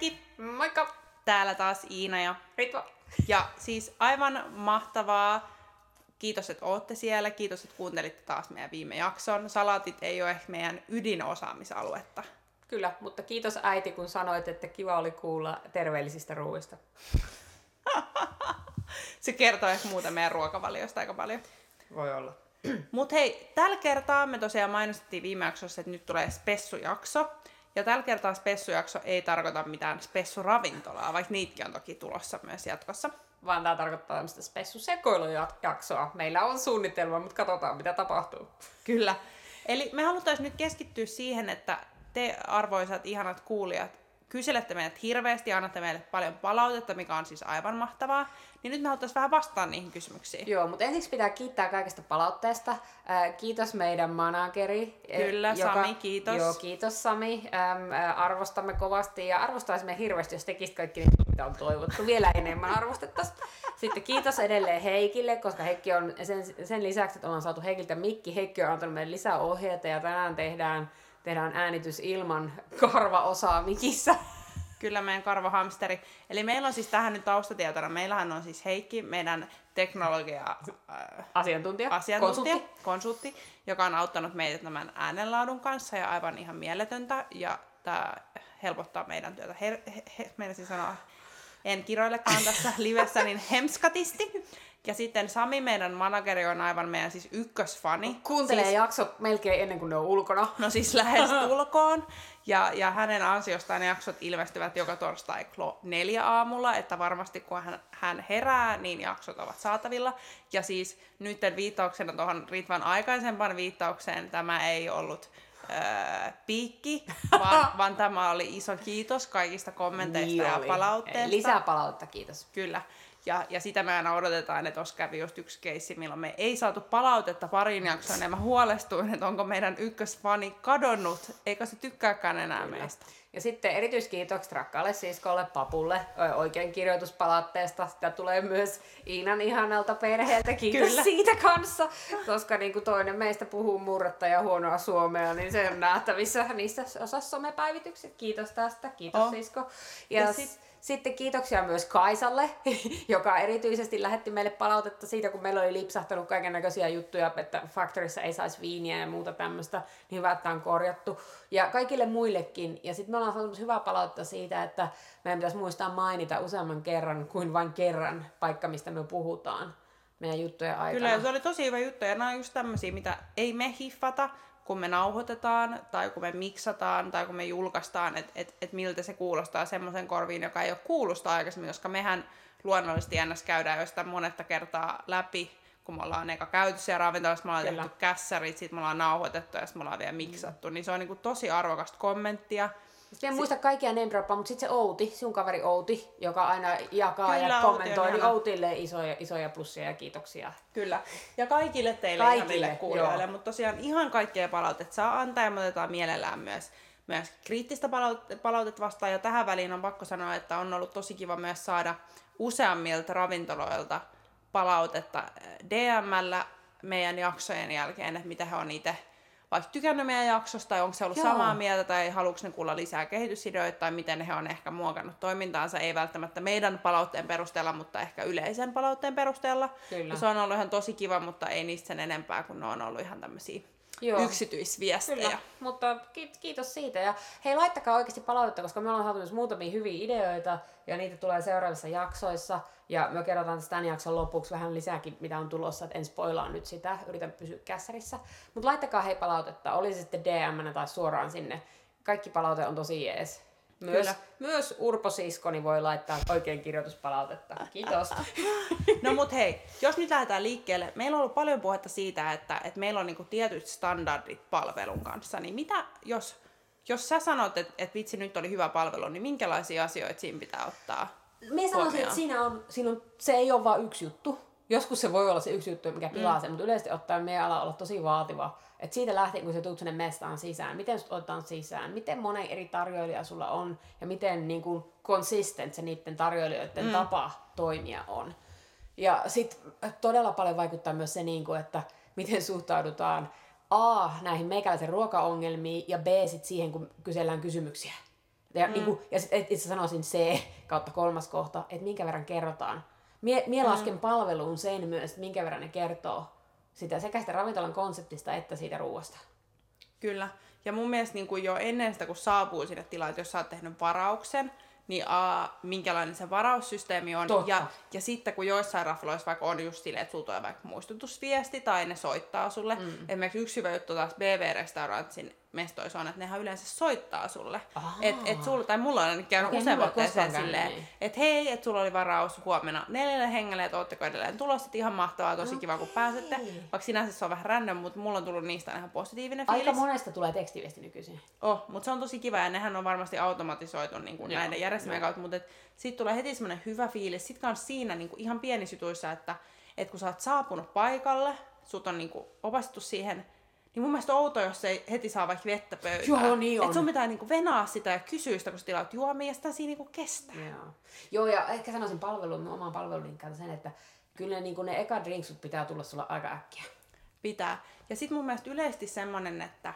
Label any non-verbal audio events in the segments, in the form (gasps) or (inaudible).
kaikki! Moikka! Täällä taas Iina ja Ritva. Ja siis aivan mahtavaa. Kiitos, että ootte siellä. Kiitos, että kuuntelitte taas meidän viime jakson. Salaatit ei ole ehkä meidän ydinosaamisaluetta. Kyllä, mutta kiitos äiti, kun sanoit, että kiva oli kuulla terveellisistä ruuista. (laughs) Se kertoo ehkä muuta meidän ruokavaliosta aika paljon. Voi olla. Mutta hei, tällä kertaa me tosiaan mainostettiin viime jaksossa, että nyt tulee spessujakso. Ja tällä kertaa spessujakso ei tarkoita mitään spessuravintolaa, vaikka niitäkin on toki tulossa myös jatkossa. Vaan tämä tarkoittaa tämmöistä spessusekoilujaksoa. Meillä on suunnitelma, mutta katsotaan mitä tapahtuu. Kyllä. Eli me haluttaisiin nyt keskittyä siihen, että te arvoisat ihanat kuulijat kyselette meidät hirveästi ja annatte meille paljon palautetta, mikä on siis aivan mahtavaa, niin nyt me haluttaisiin vähän vastaa niihin kysymyksiin. Joo, mutta ensiksi pitää kiittää kaikesta palautteesta. Äh, kiitos meidän manageri. eh, Kyllä, Sami, kiitos. Joo, kiitos Sami. Ähm, äh, arvostamme kovasti ja arvostaisimme hirveästi, jos tekisit kaikki niin, mitä on toivottu. Vielä enemmän arvostettaisiin. Sitten kiitos edelleen Heikille, koska Heikki on sen, sen lisäksi, että ollaan saatu Heikiltä mikki, Heikki on antanut meille lisää ohjeita ja tänään tehdään, tehdään äänitys ilman karvaosaa mikissä. Kyllä meidän karvahamsteri. Eli meillä on siis tähän nyt taustatietona, meillähän on siis Heikki, meidän teknologia äh, Asiantuntija, asiantuntija, konsultti. konsultti, joka on auttanut meitä tämän äänenlaadun kanssa ja aivan ihan mieletöntä. Ja tämä helpottaa meidän työtä. Her, he, he, meinasin sanoa, en kiroillekaan tässä livessä, niin hemskatisti. Ja sitten Sami, meidän manageri, on aivan meidän siis ykkösfani. Kuuntelee siis, jaksot melkein ennen kuin ne on ulkona. No siis lähes (laughs) tulkoon. Ja, ja hänen ansiostaan ne jaksot ilmestyvät joka torstai klo neljä aamulla, että varmasti kun hän, hän herää, niin jaksot ovat saatavilla. Ja siis nyt viittauksena tuohon Ritvan aikaisempaan viittaukseen tämä ei ollut öö, piikki, (laughs) vaan, vaan tämä oli iso kiitos kaikista kommenteista Niin ja oli. palautteista. Lisää palautetta, kiitos. Kyllä. Ja, ja sitä me aina odotetaan, että tuossa kävi just yksi keissi, milloin me ei saatu palautetta pariin jaksoon, ja mä huolestuin, että onko meidän ykkösfani kadonnut, eikä se tykkääkään enää Kyllä. meistä. Ja sitten erityiskiitokset rakkaalle siskolle Papulle oikein kirjoituspalautteesta. Sitä tulee myös Iinan ihanalta perheeltä. Kiitos Kyllä. siitä kanssa. Koska niin kuin toinen meistä puhuu murretta ja huonoa suomea, niin se on nähtävissä niissä osassa somepäivitykset. Kiitos tästä. Kiitos Oh. sisko. Ja, Ja ja sit- sit... sitten kiitoksia myös Kaisalle, (laughs) joka erityisesti lähetti meille palautetta siitä, kun meillä oli lipsahtanut kaiken näköisiä juttuja, että Factorissa ei saisi viiniä ja muuta tämmöistä, niin hyvä, että on korjattu. Ja kaikille muillekin. Ja sitten me ollaan saanut hyvää palautetta siitä, että meidän pitäisi muistaa mainita useamman kerran kuin vain kerran paikka, mistä me puhutaan meidän juttujen aikana. Kyllä, se oli tosi hyvä juttu, ja nämä on just tämmöisiä, mitä ei me hiffata, kun me nauhoitetaan, tai kun me miksataan, tai kun me julkaistaan, että et, et miltä se kuulostaa semmoisen korviin, joka ei ole kuulosta aikaisemmin, koska mehän luonnollisesti ns. käydään jo sitä monetta kertaa läpi, kun me ollaan eka käyty siellä ravintolassa, me ollaan Kyllä. tehty kässärit, sitten me ollaan nauhoitettu ja sitten me ollaan vielä miksattu, niin se on niinku tosi arvokasta kommenttia. Sitten en muista kaikkia name droppaa, mutta sitten se Outi, sun kaveri Outi, joka aina jakaa Kyllä, ja kommentoi, niin. Outille isoja, isoja plussia ja kiitoksia. Kyllä. Ja kaikille teille Kaikille, kuulijoille, mutta tosiaan ihan kaikkia palautetta saa antaa ja me otetaan mielellään myös, myös kriittistä palaut- palautetta vastaan. Ja tähän väliin on pakko sanoa, että on ollut tosi kiva myös saada useammilta ravintoloilta palautetta DMllä meidän jaksojen jälkeen, että mitä he on itse vaikka tykännyt meidän jaksosta, tai onko se ollut Joo. samaa mieltä, tai haluatko ne kuulla lisää kehitysideoita, tai miten he on ehkä muokannut toimintaansa, ei välttämättä meidän palautteen perusteella, mutta ehkä yleisen palautteen perusteella. Kyllä. Ja se on ollut ihan tosi kiva, mutta ei niistä sen enempää, kun ne on ollut ihan tämmöisiä Joo. yksityisviestejä. Kyllä, mutta ki- kiitos siitä. Ja hei, laittakaa oikeasti palautetta, koska me ollaan saatu myös muutamia hyviä ideoita, ja niitä tulee seuraavissa jaksoissa. Ja me kerrotaan tämän jakson lopuksi vähän lisääkin, mitä on tulossa, että en spoilaa nyt sitä, yritän pysyä kässärissä. Mutta laittakaa hei palautetta, oli se sitten dm tai suoraan sinne. Kaikki palaute on tosi jees. Myös, Kyllä. myös Urpo siskoni voi laittaa oikein kirjoituspalautetta. Kiitos. (laughs) No mut hei, jos nyt lähdetään liikkeelle, meillä on ollut paljon puhetta siitä, että, että meillä on niinku tietyt standardit palvelun kanssa, niin mitä jos, jos sä sanot, että, että vitsi nyt oli hyvä palvelu, niin minkälaisia asioita siinä pitää ottaa? Me sanoisin, että siinä on, siinä on, se ei ole vain yksi juttu. Joskus se voi olla se yksi juttu, mikä pilaa Mm. sen, mutta yleisesti ottaen meidän ala olla tosi vaativa. Et siitä lähtien, kun sä tuut sinne mestaan sisään, miten sut otetaan sisään, miten monen eri tarjoilija sulla on ja miten niin kuin consistent se niiden tarjoilijoiden mm. tapa toimia on. Ja sitten todella paljon vaikuttaa myös se, niin kuin, että miten suhtaudutaan A näihin meikäläisen ruokaongelmiin ja B sit siihen, kun kysellään kysymyksiä. Ja, mm. niin kuin, ja sit, itse sanoisin C kautta kolmas kohta, että minkä verran kerrotaan. Mie, mie lasken mm. palveluun sen myös, että minkä verran ne kertoo sitä, sekä sitä ravintolan konseptista että siitä ruoasta. Kyllä. Ja mun mielestä niin kuin jo ennen sitä, kun saapuu sinne tilaan, että jos sä oot tehnyt varauksen, niin a, minkälainen se varaussysteemi on. Ja, ja sitten kun joissain rafloissa vaikka on just silleen, että sulla tulee vaikka muistutusviesti tai ne soittaa sulle. Mm. Esimerkiksi yksi hyvä juttu taas BV-restaurantsin mestoissa on, että nehän yleensä soittaa sulle. että et sulla, tai mulla on ainakin käynyt okay, usein otteeseen silleen, niin. että hei, että sulla oli varaus huomenna neljälle hengelle, että ootteko edelleen tulossa, että ihan mahtavaa, tosi okay. kiva kun pääsette. Vaikka sinänsä se on vähän random, mutta mulla on tullut niistä ihan positiivinen fiilis. Aika monesta tulee tekstiviesti nykyisin. Oh, mutta se on tosi kiva ja nehän on varmasti automatisoitu niin kuin näiden järjestelmien kautta, mutta sitten tulee heti semmoinen hyvä fiilis. Sitten kans siinä niin kuin ihan pienissä jutuissa, että et kun sä oot saapunut paikalle, sut on niin kuin opastettu siihen niin mun mielestä on outoa, jos ei heti saa vaikka vettä pöytään. Joo, niin on. Et sun pitää niinku venaa sitä ja kysyä sitä, kun sä tilaat juomia, ja sitä siinä niinku kestää. Joo. Joo, ja ehkä sanoisin palvelun, oman palvelun kanssa sen, että kyllä ne, niinku ne eka drinksut pitää tulla sulla aika äkkiä. Pitää. Ja sitten mun mielestä yleisesti semmonen, että,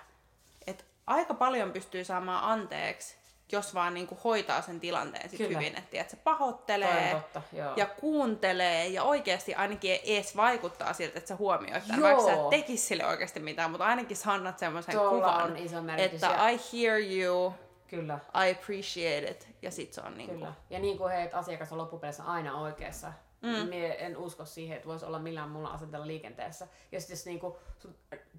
että aika paljon pystyy saamaan anteeksi jos vaan niin kuin hoitaa sen tilanteen sit hyvin, että, että se pahoittelee totta, ja kuuntelee ja oikeasti ainakin edes vaikuttaa siltä, että sä huomioit tämän, vaikka sä et tekis sille oikeasti mitään, mutta ainakin sä annat semmoisen kuvan, on iso että ja... I hear you, Kyllä. I appreciate it, ja sit se on niin Kyllä. Kuin... Ja niin kuin he, että asiakas on loppupeleissä aina oikeassa, Mm. Mie en usko siihen, että voisi olla millään muulla asenteella liikenteessä. Ja sitten jos niinku,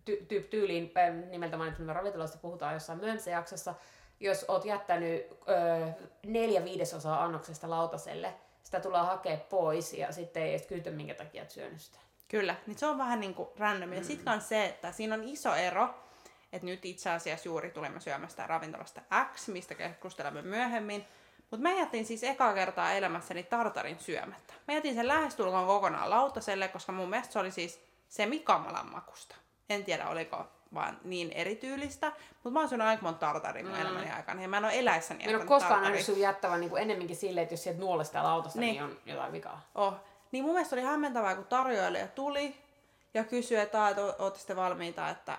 ty- ty- tyyliin nimeltä mainitsemalla ravintolasta puhutaan jossain myöhemmässä jaksossa, jos oot jättänyt ö, neljä viidesosaa annoksesta lautaselle, sitä tulee hakea pois ja sitten ei edes kysytä, minkä takia et syönyt sitä. Kyllä, niin se on vähän niin kuin random. Ja mm. sitten on se, että siinä on iso ero, että nyt itse asiassa juuri tulemme syömästä ravintolasta X, mistä keskustelemme myöhemmin. Mutta mä jätin siis ekaa kertaa elämässäni tartarin syömättä. Mä jätin sen lähestulkoon kokonaan lautaselle, koska mun mielestä se oli siis semikamalan makusta. En tiedä, oliko vaan niin erityylistä. Mutta mä oon syönyt aika monta tartaria mun mm. elämäni aikana ja mä en ole eläissäni Mä en ole koskaan nähnyt sun jättävän niin ennemminkin silleen, että jos sieltä nuolesta lautasta, niin. niin on jotain vikaa. Oh. Niin mun mielestä oli hämmentävää, kun tarjoilija tuli ja kysyi, että, että ootte sitten valmiita, että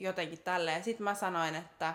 jotenkin tälleen. Sitten mä sanoin, että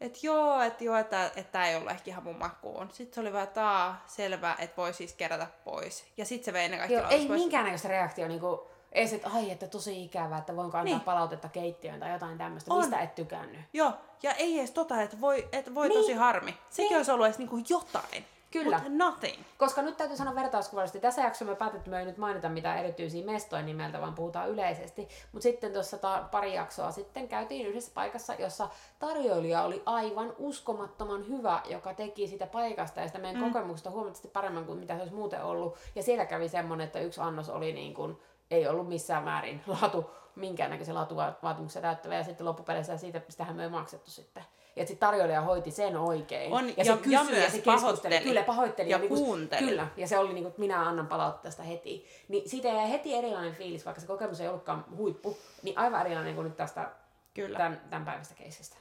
et joo, että joo, että, että ei ollut ehkä ihan mun makuun. Sitten se oli vaan, että selvä, että voi siis kerätä pois. Ja sitten se vei ne kaikki joo, ei pois. minkäännäköistä reaktio, niin kuin ei se, että ai, että tosi ikävää, että voinko antaa niin. palautetta keittiöön tai jotain tämmöistä. On. Mistä et tykännyt? Joo, ja ei edes tota, että voi, että voi niin. tosi harmi. Sekin niin. olisi ollut edes niinku jotain. Kyllä. But nothing. Koska nyt täytyy sanoa vertauskuvallisesti. Tässä jaksossa me päätettiin, että me ei nyt mainita mitään erityisiä mestoja nimeltä, vaan puhutaan yleisesti. Mutta sitten tuossa ta- pari jaksoa sitten käytiin yhdessä paikassa, jossa tarjoilija oli aivan uskomattoman hyvä, joka teki sitä paikasta ja sitä meidän mm. kokemuksesta huomattavasti paremmin kuin mitä se olisi muuten ollut. Ja siellä kävi semmoinen, että yksi annos oli niin kuin ei ollut missään määrin (laughs) laatu, minkäännäköisen laatuvaatimuksia täyttävä, ja sitten loppupeleissä siitä, sitähän me ei maksettu sitten. Ja sitten tarjoilija hoiti sen oikein. On, ja, ja, se kysyi, ja, ja se keskusteli. Kyllä, pahoitteli. Ja, ja niinku kuunteli. Kyllä, ja se oli niin kuin, että minä annan palautetta tästä heti. Niin siitä jäi heti erilainen fiilis, vaikka se kokemus ei ollutkaan huippu, niin aivan erilainen kuin nyt tästä Kyllä. Tämän, tämän päivästä keisistä.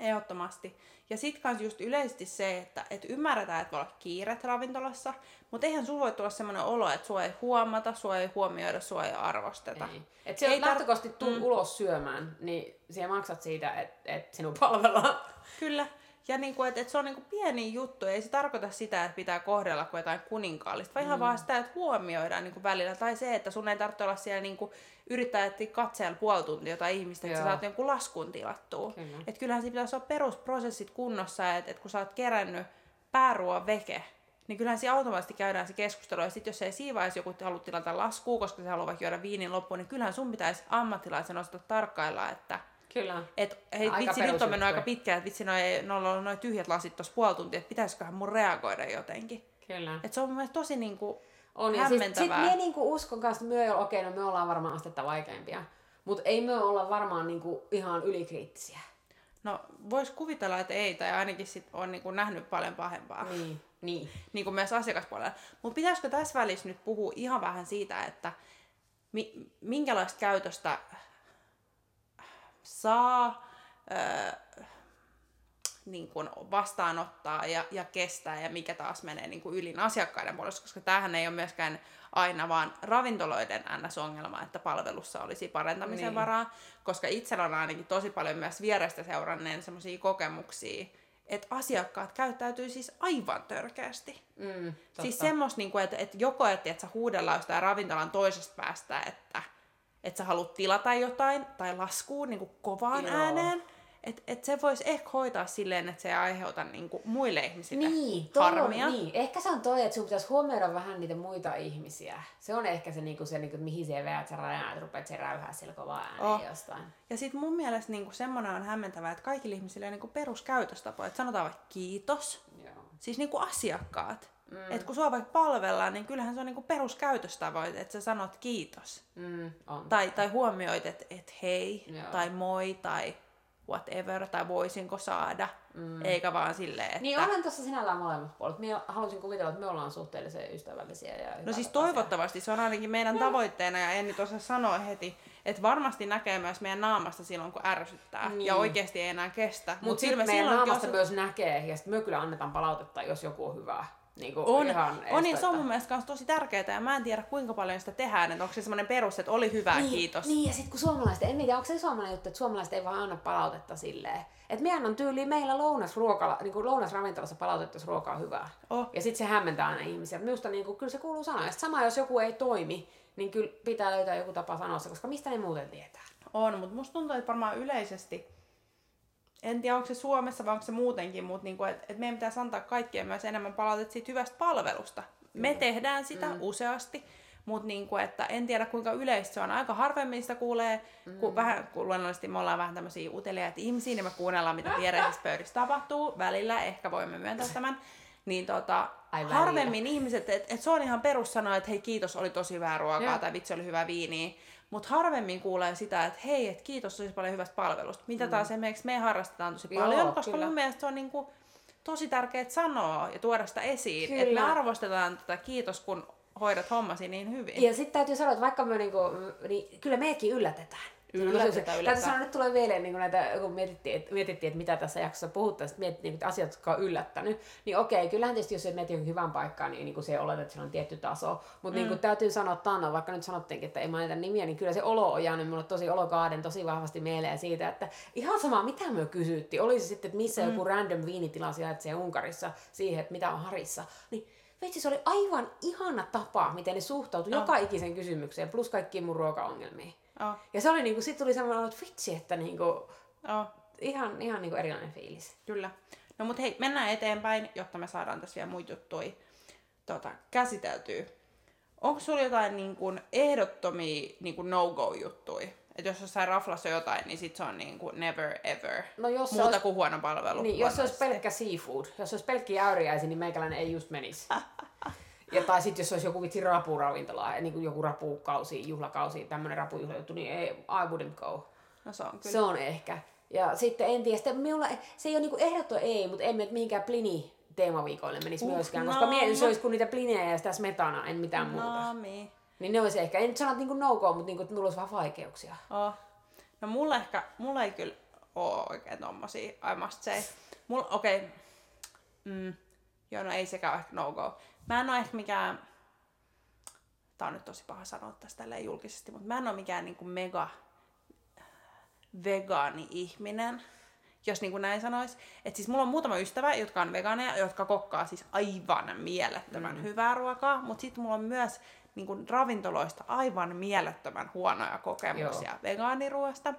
Ehdottomasti. Ja sitten kans just yleisesti se, että et ymmärretään, että voi olla kiiret ravintolassa, mutta eihän sulla voi tulla semmoinen olo, että sua ei huomata, sua ei huomioida, sua ei arvosteta. Ei. Et se ei lähtökohtaisesti tuu mm. ulos syömään, niin siellä maksat siitä, että et sinun palvellaan. Kyllä. Ja niin kuin, että, että se on niin kuin pieni juttu, ei se tarkoita sitä, että pitää kohdella kuin jotain kuninkaallista, vaan mm. ihan vaan sitä, että huomioidaan niin kuin välillä. Tai se, että sun ei tarvitse olla siellä niin kuin, yrittää etsiä katseella puoli tuntia jotain ihmistä, että Joo. sä saat jonkun laskun tilattua. Kyllä. Et kyllähän siinä pitäisi olla perusprosessit kunnossa, että, että kun sä oot kerännyt pääruoan veke, niin kyllähän siinä automaattisesti käydään se keskustelu. Ja sitten jos ei siinä vaiheessa joku halua tilata laskua, koska se haluaa vaikka juoda viinin loppuun, niin kyllähän sun pitäisi ammattilaisen osata tarkkailla, että Kyllä. Et, hei, aika vitsi, nyt on mennyt aika pitkään, että vitsi, noi, no, on noin tyhjät lasit tuossa puoli tuntia, että pitäisiköhän mun reagoida jotenkin. Kyllä. Et se on mun mielestä tosi niinku on, ja siis, sit mie niinku uskon kanssa, että me, okei, okay, no me ollaan varmaan astetta vaikeimpia, mutta ei me olla varmaan niinku ihan ylikriittisiä. No, vois kuvitella, että ei, tai ainakin sit on niinku nähnyt paljon pahempaa. Niin, niin. niin kuin myös asiakaspuolella. Mutta pitäisikö tässä välissä nyt puhua ihan vähän siitä, että mi- minkälaista käytöstä saa öö, niin kuin vastaanottaa ja, ja kestää ja mikä taas menee niin kuin ylin asiakkaiden puolesta, koska tämähän ei ole myöskään aina vaan ravintoloiden NS-ongelma, että palvelussa olisi parantamisen niin. varaa, koska itsellä on ainakin tosi paljon myös vierestä seuranneen semmoisia kokemuksia, että asiakkaat käyttäytyy siis aivan törkeästi. Mm, totta. Siis semmoista, niinku, että, että joko että, että sä huudellaan jostain ravintolan toisesta päästä, että, että sä haluat tilata jotain tai laskuun niinku kovaan Joo. ääneen. Että et se voisi ehkä hoitaa silleen, että se ei aiheuta niinku muille ihmisille Niin, harmia. On, niin, ehkä se on toi, että sun pitäisi huomioida vähän niitä muita ihmisiä. Se on ehkä se, niinku, se niinku, mihin se veät sä rajan, että rupeat se räyhää sillä kovaa ääneen Oh. jostain. Ja sitten mun mielestä niinku semmoinen on hämmentävää, että kaikilla ihmisillä on niinku peruskäytöstapoja. Että sanotaan vaikka kiitos. Joo. Siis niinku asiakkaat. Mm. Että kun sua vaikka palvellaan, niin kyllähän se on niinku peruskäytöstavoite, että sä sanot kiitos. Mm, on. Tai, tai huomioit, että et hei, Joo. tai moi, tai whatever, tai voisinko saada. Mm. Eikä vaan silleen, että... Niin onhan tuossa sinällään molemmat puolet. Minä halusin kuvitella, että me ollaan suhteellisen ystävällisiä. Ja No siis toivottavasti se on ainakin meidän tavoitteena ja en nyt osaa sanoa heti, että varmasti näkee myös meidän naamasta silloin, kun ärsyttää Niin. ja oikeasti ei enää kestä. Mutta Mut sitten meidän naamasta on- myös näkee, ja sitten me kyllä annetaan palautetta, jos joku on hyvä. Niin kuin On, ihan on ja estä, se on mun mielestä kans tosi tärkeää ja mä en tiedä kuinka paljon sitä tehdään, että onko se semmoinen perus, että oli hyvä, niin, kiitos. Niin, ja sitten kun suomalaiset, en tiedä, onko se suomalainen juttu, että suomalaiset ei vaan anna palautetta silleen. Että me annan tyyliin meillä lounasruokala, niin kuin lounasravintolassa palautetta, jos ruoka on hyvää. Oh. Ja sitten se hämmentää aina ihmisiä. Minusta niin kuin, kyllä se kuuluu sanoa. Ja sama, jos joku ei toimi, niin kyllä pitää löytää joku tapa sanoa se, koska mistä ne muuten tietää. On, mutta musta tuntuu, että varmaan yleisesti, en tiedä onko se Suomessa vai onko se muutenkin, mutta niinku, että et meidän pitäisi antaa kaikkien myös enemmän palautetta siitä hyvästä palvelusta. Me tehdään sitä mm. useasti, mutta niinku, että en tiedä kuinka yleistä se on. Aika harvemmin sitä kuulee, mm. kun, vähän, kun luonnollisesti me ollaan vähän tämmöisiä uteliaita ihmisiä, niin me kuunnellaan, mitä viereisissä pöydissä tapahtuu. Välillä ehkä voimme myöntää tämän. Niin tota, Ai välillä. harvemmin ihmiset, että et se on ihan perussanoa, että hei kiitos, oli tosi hyvää ruokaa Joo. tai vitsi oli hyvä viiniä. Mutta harvemmin kuulee sitä, että hei, et kiitos tosi paljon hyvästä palvelusta. Mitä mm. taas esimerkiksi me harrastetaan tosi Joo, paljon, koska kyllä. mun mielestä se on niinku tosi tärkeää sanoa ja tuoda sitä esiin. Että me arvostetaan tätä kiitos, kun hoidat hommasi niin hyvin. Ja sitten täytyy sanoa, että vaikka me niinku, niin kyllä meidätkin yllätetään. Täytyy yllätetään. sanoa, nyt tulee mieleen niin näitä, kun mietittiin, että, mietittiin, että mitä tässä jaksossa puhutaan, sitten mietittiin niin asiat, jotka on yllättänyt. Niin okei, kyllähän tietysti jos mietit johonkin hyvän paikkaan, niin, niin kuin se oletat, että sillä on tietty taso. Mutta mm. niin täytyy sanoa Tanna, vaikka nyt sanottiinkin, että ei mainita nimiä, niin kyllä se olo on jäänyt mulle tosi olokaaden tosi vahvasti mieleen siitä, että ihan sama mitä me kysyttiin, oli se sitten, että missä mm. joku random viinitila sijaitsee Unkarissa siihen, että mitä on Harissa, niin Vitsi, se oli aivan ihana tapa, miten ne suhtautui joka ikisen kysymykseen, plus kaikkiin mun ruokaongelmiin. Oh, Ja se oli niinku, sit tuli semmoinen, että vitsi, että niinku, oh, ihan, ihan niinku erilainen fiilis. kyllä. No mut hei, mennään eteenpäin, jotta me saadaan tässä vielä muita juttuja tota, käsiteltyä. Onko sulla jotain niin kuin, ehdottomia niin no-go-juttuja? Että jos jossain raflassa on jotain, niin sit se on niin kuin never ever. No jos Muuta olisi- kuin huono palvelu. Niin, jos se olisi pelkkä seafood, jos se olisi pelkkiä äyriäisiä, niin meikäläinen ei just menisi. (laughs) Ja tai sitten jos olisi joku vitsi rapuravintola, niin kuin joku rapukausi, juhlakausi, tämmöinen rapujuhlajuttu, niin ei, I wouldn't go. No se on kyllä. Se on ehkä. Ja sitten en tiedä, sitten minulla, se ei ole niinku ehdotto ei, mutta emme nyt mihinkään plini teemaviikoille menisi Uh, myöskään, no, koska mie, se no. olisi kuin niitä plinejä ja sitä smetana, en mitään muuta. Nami. Niin ne olisi ehkä, en nyt sano, niinku no go, mutta niinku, että mulla olisi vähän vaikeuksia. Oh. No mulla ehkä, mulla ei kyllä oo oikein tommosia, I must say. Mulla, okei, okay. mm, joo no ei sekään ole ehkä no go. Mä en oo ehkä mikään, tää on nyt tosi paha sanoa tästä tälleen julkisesti, mutta mä en oo mikään niinku mega vegaani-ihminen, jos niin kuin näin sanois. Et siis mulla on muutama ystävä, jotka on vegaaneja, jotka kokkaa siis aivan mielettömän mm. hyvää ruokaa, mutta sitten mulla on myös niin kuin ravintoloista aivan mielettömän huonoja kokemuksia Joo. vegaaniruoasta.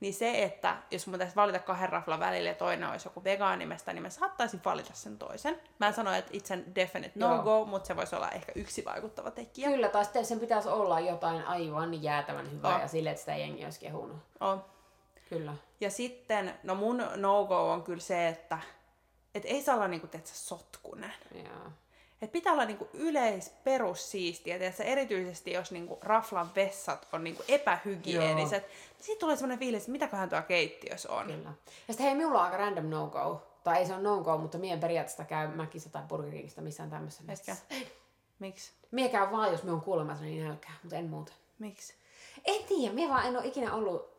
Niin se, että jos mun pitäisi valita kahden raflan välillä ja toinen olisi joku vegaanimesta, niin mä saattaisin valita sen toisen. Mä en sano, että itse definite no go, mutta se voisi olla ehkä yksi vaikuttava tekijä. Kyllä, tai sitten sen pitäisi olla jotain aivan jäätävän hyvää Oh. ja sille, että sitä jengi olisi kehunut. On. Kyllä. Ja sitten, no mun no-go on kyllä se, että et ei saa olla niinku, sotkunen. Joo. Et pitää olla niinku yleis perussiistiä, tiedätkö, erityisesti jos niinku raflan vessat on niinku epähygieeniset. Niin siitä tulee semmoinen fiilis, että mitäköhän tuo keittiössä on. Kyllä. Ja sitten hei, minulla on aika random no-go. Tai ei se ole no-go, mutta mien periaatteessa käy Mäkissä tai Burger Kingistä missään tämmöisessä. Etkä? Miksi? Mie käyn vaan, jos me on kuulemassa niin nälkää, mutta en muuten. Miksi? En tiedä, mie vaan en ole ikinä ollut...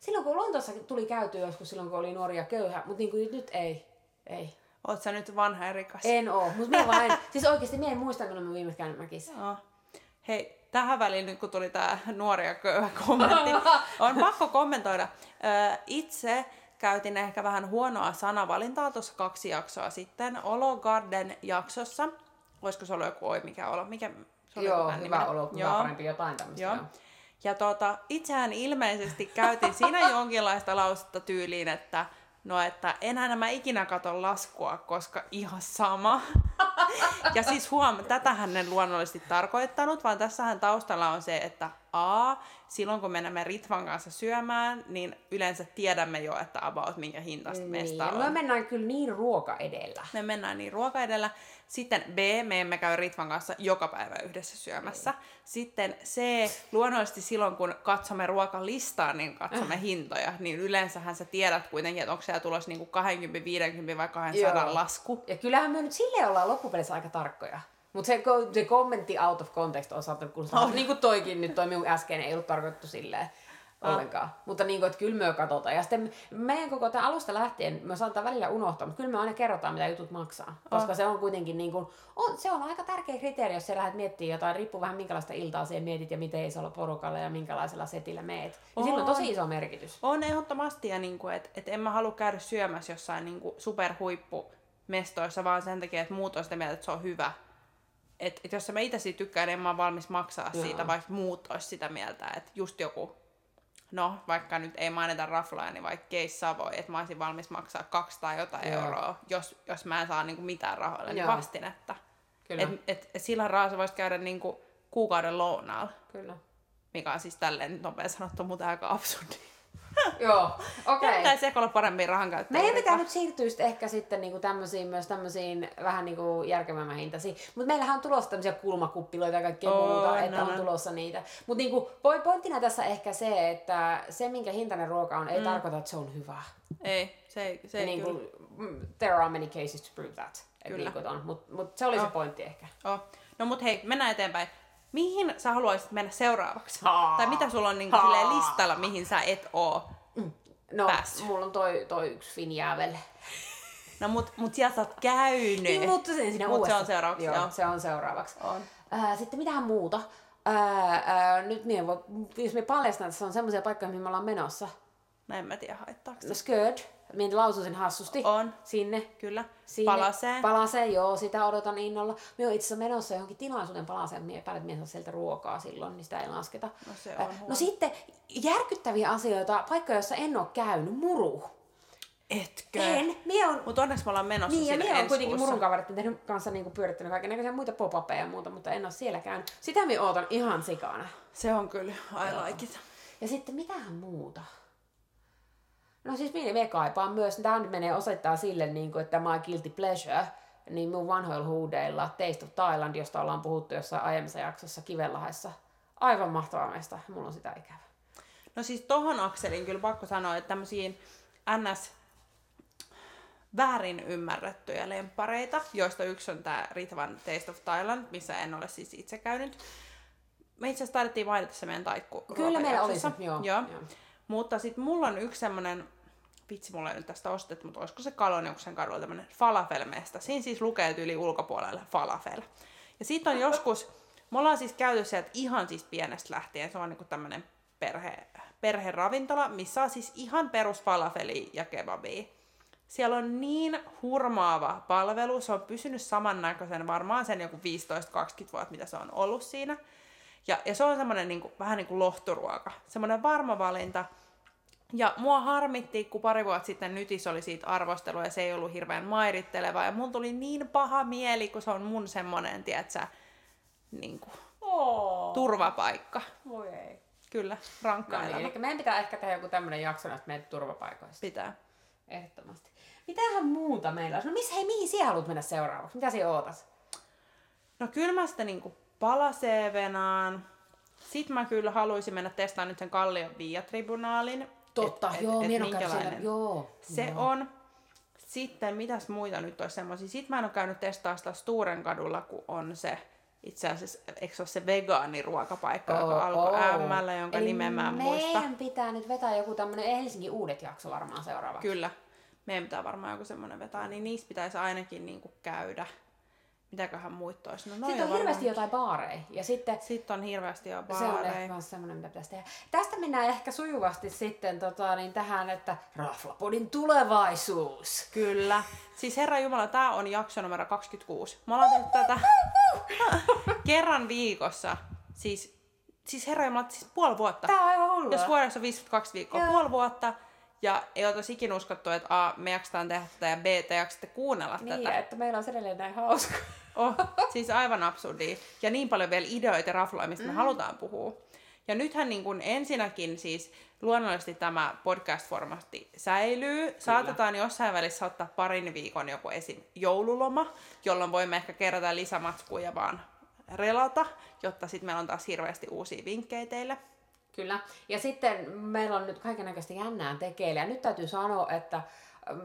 Silloin kun Lontoossa tuli käyty joskus silloin, kun oli nuori ja köyhä, mutta niin kuin nyt ei. Ei. Oot sä nyt vanha ja rikas? En oo, mutta mie vaan en. (laughs) Siis oikeesti mie en muista, kun mä viimeksi käynyt Mäkissä. Joo. Hei, tähän väliin nyt kun tuli tämä nuori ja köyhä kommentti, (laughs) on pakko kommentoida. Itse käytin ehkä vähän huonoa sanavalintaa tuossa kaksi jaksoa sitten. Olo Garden jaksossa. Olisiko se ollut joku oi mikä olo? Mikä, se oli Joo, hyvä olo, hyvä Joo. parempi jotain tämmöistä. Joo. Ja tota, itsehän ilmeisesti käytin siinä (laughs) jonkinlaista lausetta tyyliin, että no, että enää mä ikinä katon laskua, koska ihan sama. (laughs) Ja siis huom, tätähän en luonnollisesti tarkoittanut, vaan tässähän taustalla on se, että A, silloin kun menemme Ritvan kanssa syömään, niin yleensä tiedämme jo, että about minkä hintaista mesta Niin, on. me mennään kyllä niin ruoka edellä. Me mennään niin ruoka edellä. Sitten B, me emme käy Ritvan kanssa joka päivä yhdessä syömässä. Sitten C, luonnollisesti silloin kun katsomme ruokalistaa, niin katsomme hintoja. Niin yleensähän sä tiedät kuitenkin, että onko siellä tulossa niinku 20, 50 vai 200 Joo. lasku. Ja kyllähän me nyt silleen ollaan loppupeleissä aika tarkkoja. Mutta se, se kommentti out of context on saattanut kuulostaa, On. oh. niin kuin toikin nyt, toi minun äskeinen ei ollut tarkoitettu silleen ollenkaan. Mutta niin kuin, että kyllä me katsotaan. Ja sitten meidän koko tämän alusta lähtien, me saataan välillä unohtaa, mutta kyllä me aina kerrotaan, mitä jutut maksaa. Koska se on kuitenkin niin kuin, on, se on aika tärkeä kriteeri, jos sä lähdet miettimään jotain, riippuu vähän minkälaista iltaa siihen mietit ja miten isolla porukalla ja minkälaisella setillä meet. Niin sillä on tosi iso merkitys. On ehdottomasti, ja niinku, että et en mä halua käydä syömässä jossain niinku superhuippumestoissa, vaan sen takia, että muut on sitä mieltä, että se on hyvä. Et, et jos mä itse siitä tykkään, niin mä oon valmis maksaa Joo. siitä, vaikka muut olisi sitä mieltä, että just joku, no vaikka nyt ei mainita rafloja, niin vaikka Case Savoy, että mä olisin valmis maksaa 200 jotain Joo. euroa, jos, jos mä en saa niinku mitään rahoille niin vastinetta. Kyllä, Et, et, et sillä rahalla sä voisit käydä niinku kuukauden lounaalla, kyllä. mikä on siis tälleen nopea sanottu, mutta aika absurdi. (laughs) Joo, okei. Okay. Pitäisi ehkä olla parempi rahan käyttöä. Meidän pitää nyt siirtyä sitten ehkä sitten niinku tämmöisiin, myös tämmöisiin vähän niinku järkevämmän hintaisiin. Mutta meillähän on tulossa tämmöisiä kulmakuppiloita ja kaikkea On, muuta, että on, tulossa niitä. Mutta niinku, poi- pointtina tässä ehkä se, että se minkä hintainen ruoka on, ei mm. tarkoita, että se on hyvä. Ei, se ei, se ei niinku, kyllä. mm, there are many cases to prove that. Kyllä. Niinku Mutta mut se oli se Oh. pointti ehkä. Oh. No mut hei, mennään eteenpäin. Mihin sä haluaisit mennä seuraavaksi? Haa. Tai mitä sulla on Haa. silleen listalla, mihin sä et oo? No, Päässyt. mulla on toi, toi yksi Finjäävel. No mut, mut sieltä sä oot käynyt. Niin, mutta sen siinä Mut se on seuraavaksi, Joo, joo. se on seuraavaksi. On. Ää, sitten mitähän muuta? Ää, ää, nyt niin, voi, jos me paljastan, että se on semmoisia paikkoja, mihin me ollaan menossa. No en mä tiedä haittaako No se. Skird, minä laususin hassusti. On. Sinne. Kyllä. Sinne. Palasee. Palasee, joo, sitä odotan innolla. Me on itse asiassa menossa johonkin tilaisuuden palaseen, mie päälle, että mie saa sieltä ruokaa silloin, niin sitä ei lasketa. No se on huono. no sitten järkyttäviä asioita, paikkoja, joissa en ole käynyt, muru. Etkö? En, mie on Mut onneksi me ollaan menossa Niin, ja sinne minä olen ensi kuitenkin kuussa. murun kaverit tehnyt kanssa niinku pyörittänyt kaiken näköisiä muita pop ja muuta, mutta en ole siellä käynyt. Sitä minä ootan ihan sikana. Se on kyllä, I like it. Ja sitten mitähän muuta? No siis minä, minä kaipaan myös, tämä nyt menee osoittaa sille, niin kuin, että my guilty pleasure, niin mun vanhoilla huudeilla Taste of Thailand, josta ollaan puhuttu jossain aiemmassa jaksossa Kivenlahdessa. Aivan mahtava mesta, mulla on sitä ikävä. No siis tohon Akselin kyllä pakko sanoa, että tämmöisiin NS väärin ymmärrettyjä lempareita, joista yksi on tämä Ritvan Taste of Thailand, missä en ole siis itse käynyt. Me itse asiassa taidettiin mainita se meidän taikku. Kyllä meillä oli se, joo. joo. joo. Mutta sitten mulla on yksi semmonen, vitsi mulla ei nyt tästä ostettu, mutta olisiko se Kaloniuksen kadulla tämmönen falafelmesta. Siinä siis lukee yli ulkopuolella falafel. Ja siitä on joskus, me ollaan siis käyty sieltä ihan siis pienestä lähtien, se on niinku tämmönen perhe, perheravintola, missä on siis ihan perus falafeli ja kebabia. Siellä on niin hurmaava palvelu, se on pysynyt samannäköisen varmaan sen joku 15-20 vuotta, mitä se on ollut siinä. Ja, ja se on semmoinen niin kuin, vähän niin kuin lohturuoka, semmoinen varma valinta. Ja mua harmitti, kun pari vuotta sitten Nytis oli siitä arvostelua ja se ei ollut hirveän mairitteleva. Ja mun tuli niin paha mieli, kun se on mun semmoinen, tiedätkö, niin kuin, Oh. turvapaikka. Voi ei. Kyllä, rankka No niin, eli meidän pitää ehkä tehdä joku tämmönen jakso näistä meidän turvapaikoista. Pitää. Ehdottomasti. Mitähän muuta meillä on? No missä, hei, mihin sinä haluat mennä seuraavaksi? Mitä sinä ootat? No kyllä mä sitä niinku palaseevenaan. Sitten mä kyllä haluaisin mennä testaamaan nyt sen Kallion Via-tribunaalin. Totta, Et- et- joo, et käynyt siellä. minkälainen Joo. Se joo. on. Sitten mitäs muita nyt olisi semmoisia? Sitten mä en ole käynyt testaa sitä Sturen kadulla, kun on se itse asiassa, eikö se ole se vegaaniruokapaikka, oh, joka alkoi oh. jonka Eli nimen mä en muista. meidän pitää nyt vetää joku tämmönen Helsingin uudet jakso varmaan seuraavaksi. Kyllä. Meidän pitää varmaan joku semmoinen vetää, niin niissä pitäisi ainakin niinku käydä. Mitäköhän muut olisi. No, Sitten on hirveästi jotain baareja. Ja sitten Sitten on hirveästi jo se on baareja. ehkä myös semmoinen, mitä pitäisi tehdä. Tästä mennään ehkä sujuvasti sitten tota, niin tähän, että Raflapodin tulevaisuus. Kyllä. Siis Herra Jumala, tämä on jakso numero 26. Me ollaan tehty tätä kerran viikossa. Siis, siis Herra Jumala, siis puoli vuotta. Tää on aivan hullua. Jos vuodessa on 52 viikkoa, Joo. puoli vuotta. Ja ei oltaisi ikinä uskottu, että A, me jaksetaan tehdä tätä ja B, te jaksatte kuunnella Niin, tätä. että meillä on edelleen näin hauska. Oh, (laughs) siis aivan absurdia. Ja niin paljon vielä ideoita ja rafloja, mistä mm. me halutaan puhua. Ja nythän niin kuin ensinnäkin siis luonnollisesti tämä podcast-formaatti säilyy. Saatetaan jossain välissä ottaa parin viikon joku esim. joululoma, jolloin voimme ehkä kerätä lisämatskuja vaan relata, jotta sitten meillä on taas hirveästi uusia vinkkejä teille. Kyllä. Ja sitten meillä on nyt kaikenlaista jännää tekeillä. Ja nyt täytyy sanoa, että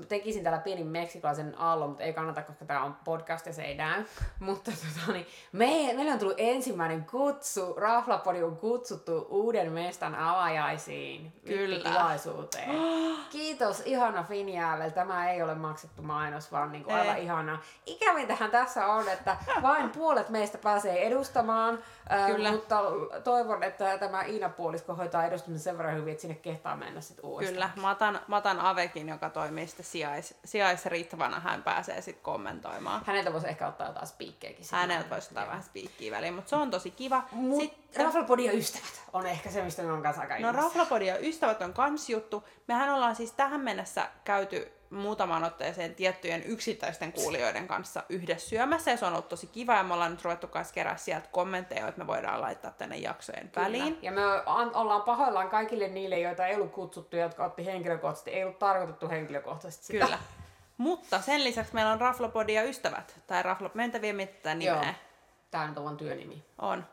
tekisin täällä pieni meksikolaisen aallon, mutta ei kannata, koska tämä on podcast ja se ei näy. (laughs) Mutta tota, niin, me, meille on tullut ensimmäinen kutsu. Raflapodi on kutsuttu uuden mestan avajaisiin. Kyllä. Tilaisuuteen. (gasps) Kiitos ihana Finjäälle. Tämä ei ole maksettu mainos, vaan niin kuin aivan Ei. ihanaa. Ikävintähän tässä on, että (laughs) vain puolet meistä pääsee edustamaan. Kyllä. Mutta toivon, että tämä Iina-puolisko hoitaa edustamisen sen verran hyvin, että sinne kehtaa mennä sitten uudestaan. Kyllä, mä otan, mä otan Avekin, joka toimii sitten sijais, sijaisriittävänä, hän pääsee sitten kommentoimaan. Häneltä voisi ehkä ottaa jotain spiikkejäkin. Häneltä voisi ottaa vähän spiikkiä väliin, mutta se on tosi kiva. Mut Sitten Rafflepodin ja ystävät on ehkä se, mistä me on kanssa aika No innossa. Raflapodi ja ystävät on kans juttu. Mehän ollaan siis tähän mennessä käyty muutamaan otteeseen tiettyjen yksittäisten kuulijoiden kanssa yhdessä syömässä ja se on ollut tosi kiva ja me ollaan nyt ruvettu kanssa kerää sieltä kommentteja, että me voidaan laittaa tänne jaksojen väliin. Ja me an- ollaan pahoillaan kaikille niille, joita ei ollut kutsuttu, jotka otti henkilökohtaisesti. Ei ollut tarkoitettu henkilökohtaisesti sitä. Kyllä. Mutta sen lisäksi meillä on Raflapodi ja ystävät, tai Raflap, mentä vielä mitä nimeä. Joo. Tämä nyt on vaan työnimi. On.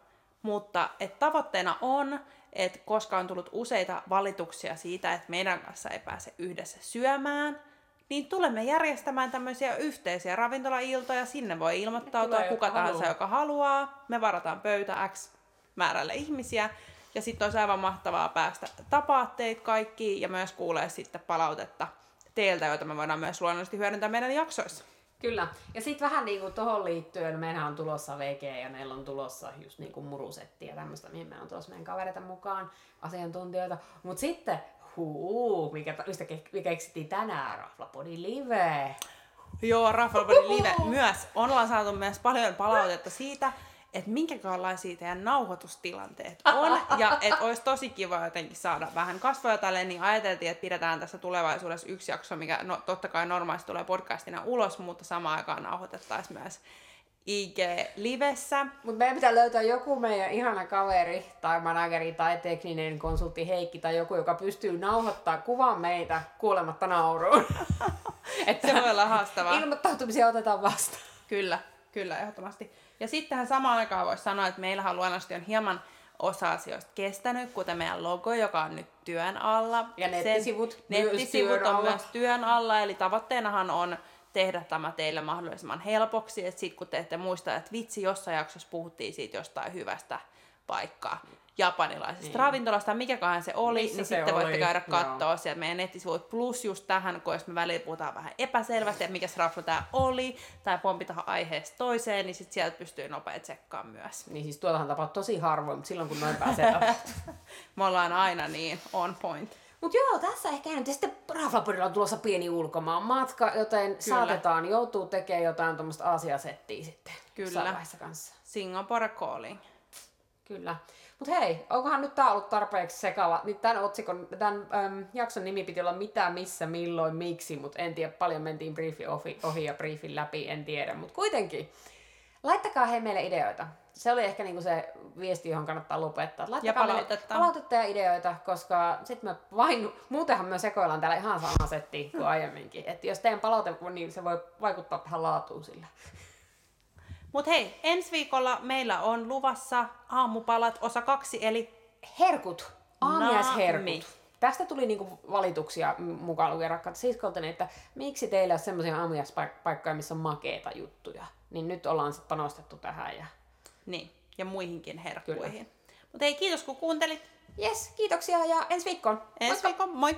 Mutta et tavoitteena on, että koska on tullut useita valituksia siitä, että meidän kanssa ei pääse yhdessä syömään, niin tulemme järjestämään tämmöisiä yhteisiä ravintolailtoja. Sinne voi ilmoittautua Tulee, kuka tahansa, haluaa. joka haluaa. Me varataan pöytä X määrälle ihmisiä. Ja sitten olisi aivan mahtavaa päästä tapaa teitä kaikki ja myös kuulee sitten palautetta teiltä, joita me voidaan myös luonnollisesti hyödyntää meidän jaksoissa. Kyllä. Ja sitten vähän niin kuin tuohon liittyen, meillä on tulossa VG ja meillä on tulossa just niin kuin murusetti ja tämmöistä, mihin meillä on tulossa meidän kavereita mukaan, asiantuntijoita. Mutta sitten, huu, mikä, mistä ke- keksittiin tänään, Raflapodi Live. Joo, Rafflebody Live myös. Ollaan saatu myös paljon palautetta siitä, että minkälaisia teidän nauhoitustilanteet on, ja (laughs) että olisi tosi kiva jotenkin saada vähän kasvoja tälle, niin ajateltiin, että pidetään tässä tulevaisuudessa yksi jakso, mikä no, totta kai normaalisti tulee podcastina ulos, mutta samaan aikaan nauhoitettaisiin myös IG-livessä. Mutta meidän pitää löytää joku meidän ihana kaveri tai manageri tai tekninen konsultti Heikki tai joku, joka pystyy nauhoittaa kuvan meitä kuolematta nauruun. että (laughs) Se voi olla haastavaa. ilmoittautumisia otetaan vastaan. Kyllä, kyllä, ehdottomasti. Ja sittenhän samaan aikaan voisi sanoa, että meillähän luonnollisesti on hieman osa asioista kestänyt, kuten meidän logo, joka on nyt työn alla. Ja nettisivut Sen, myös nettisivut työn on alla. myös työn alla, eli tavoitteenahan on tehdä tämä teille mahdollisimman helpoksi, että sitten kun te ette muista, että vitsi, jossain jaksossa puhuttiin siitä jostain hyvästä vaikka japanilaisesta niin. ravintolasta, mikäköhän se oli, Missä niin se sitten voitte oli? käydä Joo. katsoa sieltä meidän nettisivuilta. Plus just tähän, kun jos me välillä puhutaan vähän epäselvästi, että mikä se rafla tämä oli, tai pompitahan aiheesta toiseen, niin sitten sieltä pystyy nopea tsekkaamaan myös. Niin siis tuotahan tapahtuu tosi harvoin, mutta silloin kun noin (laughs) pääsee. Me ollaan aina niin on point. Mut joo, tässä ehkä nyt. Sitten Raflapodilla on tulossa pieni ulkomaan matka, joten Kyllä. saatetaan joutuu tekemään jotain tuommoista Aasiasettiä sitten. Kyllä. kanssa. Singapore calling. Kyllä. Mutta hei, onkohan nyt tää ollut tarpeeksi sekava? Nyt tämän otsikon, tämän äm, jakson nimi piti olla mitä, missä, milloin, miksi, mutta en tiedä, paljon mentiin briefi ohi, ohi ja briefin läpi, en tiedä. Mutta kuitenkin, laittakaa hei meille ideoita. Se oli ehkä niinku se viesti, johon kannattaa lopettaa. Laittakaa Ja meille palautetta. palautetta ja ideoita, koska sitten me vain, muutenhan me sekoillaan täällä ihan samaa settiä kuin (laughs) aiemminkin. Että jos teidän palaute, niin se voi vaikuttaa tähän laatuun sillä. Mut hei, ensi viikolla meillä on luvassa aamupalat osa kaksi, eli Herkut. Aamiaisherkut. Tästä tuli niinku valituksia mukaan lukien rakkaat siskoltani, että miksi teillä on semmoisia aamiaispaikkoja, missä on makeita juttuja. Niin nyt ollaan sitten panostettu tähän. Ja... niin, ja muihinkin herkkuihin. Mutta hei, kiitos kun kuuntelit. Yes, kiitoksia ja ensi viikkoon. Ensi viikon, moi!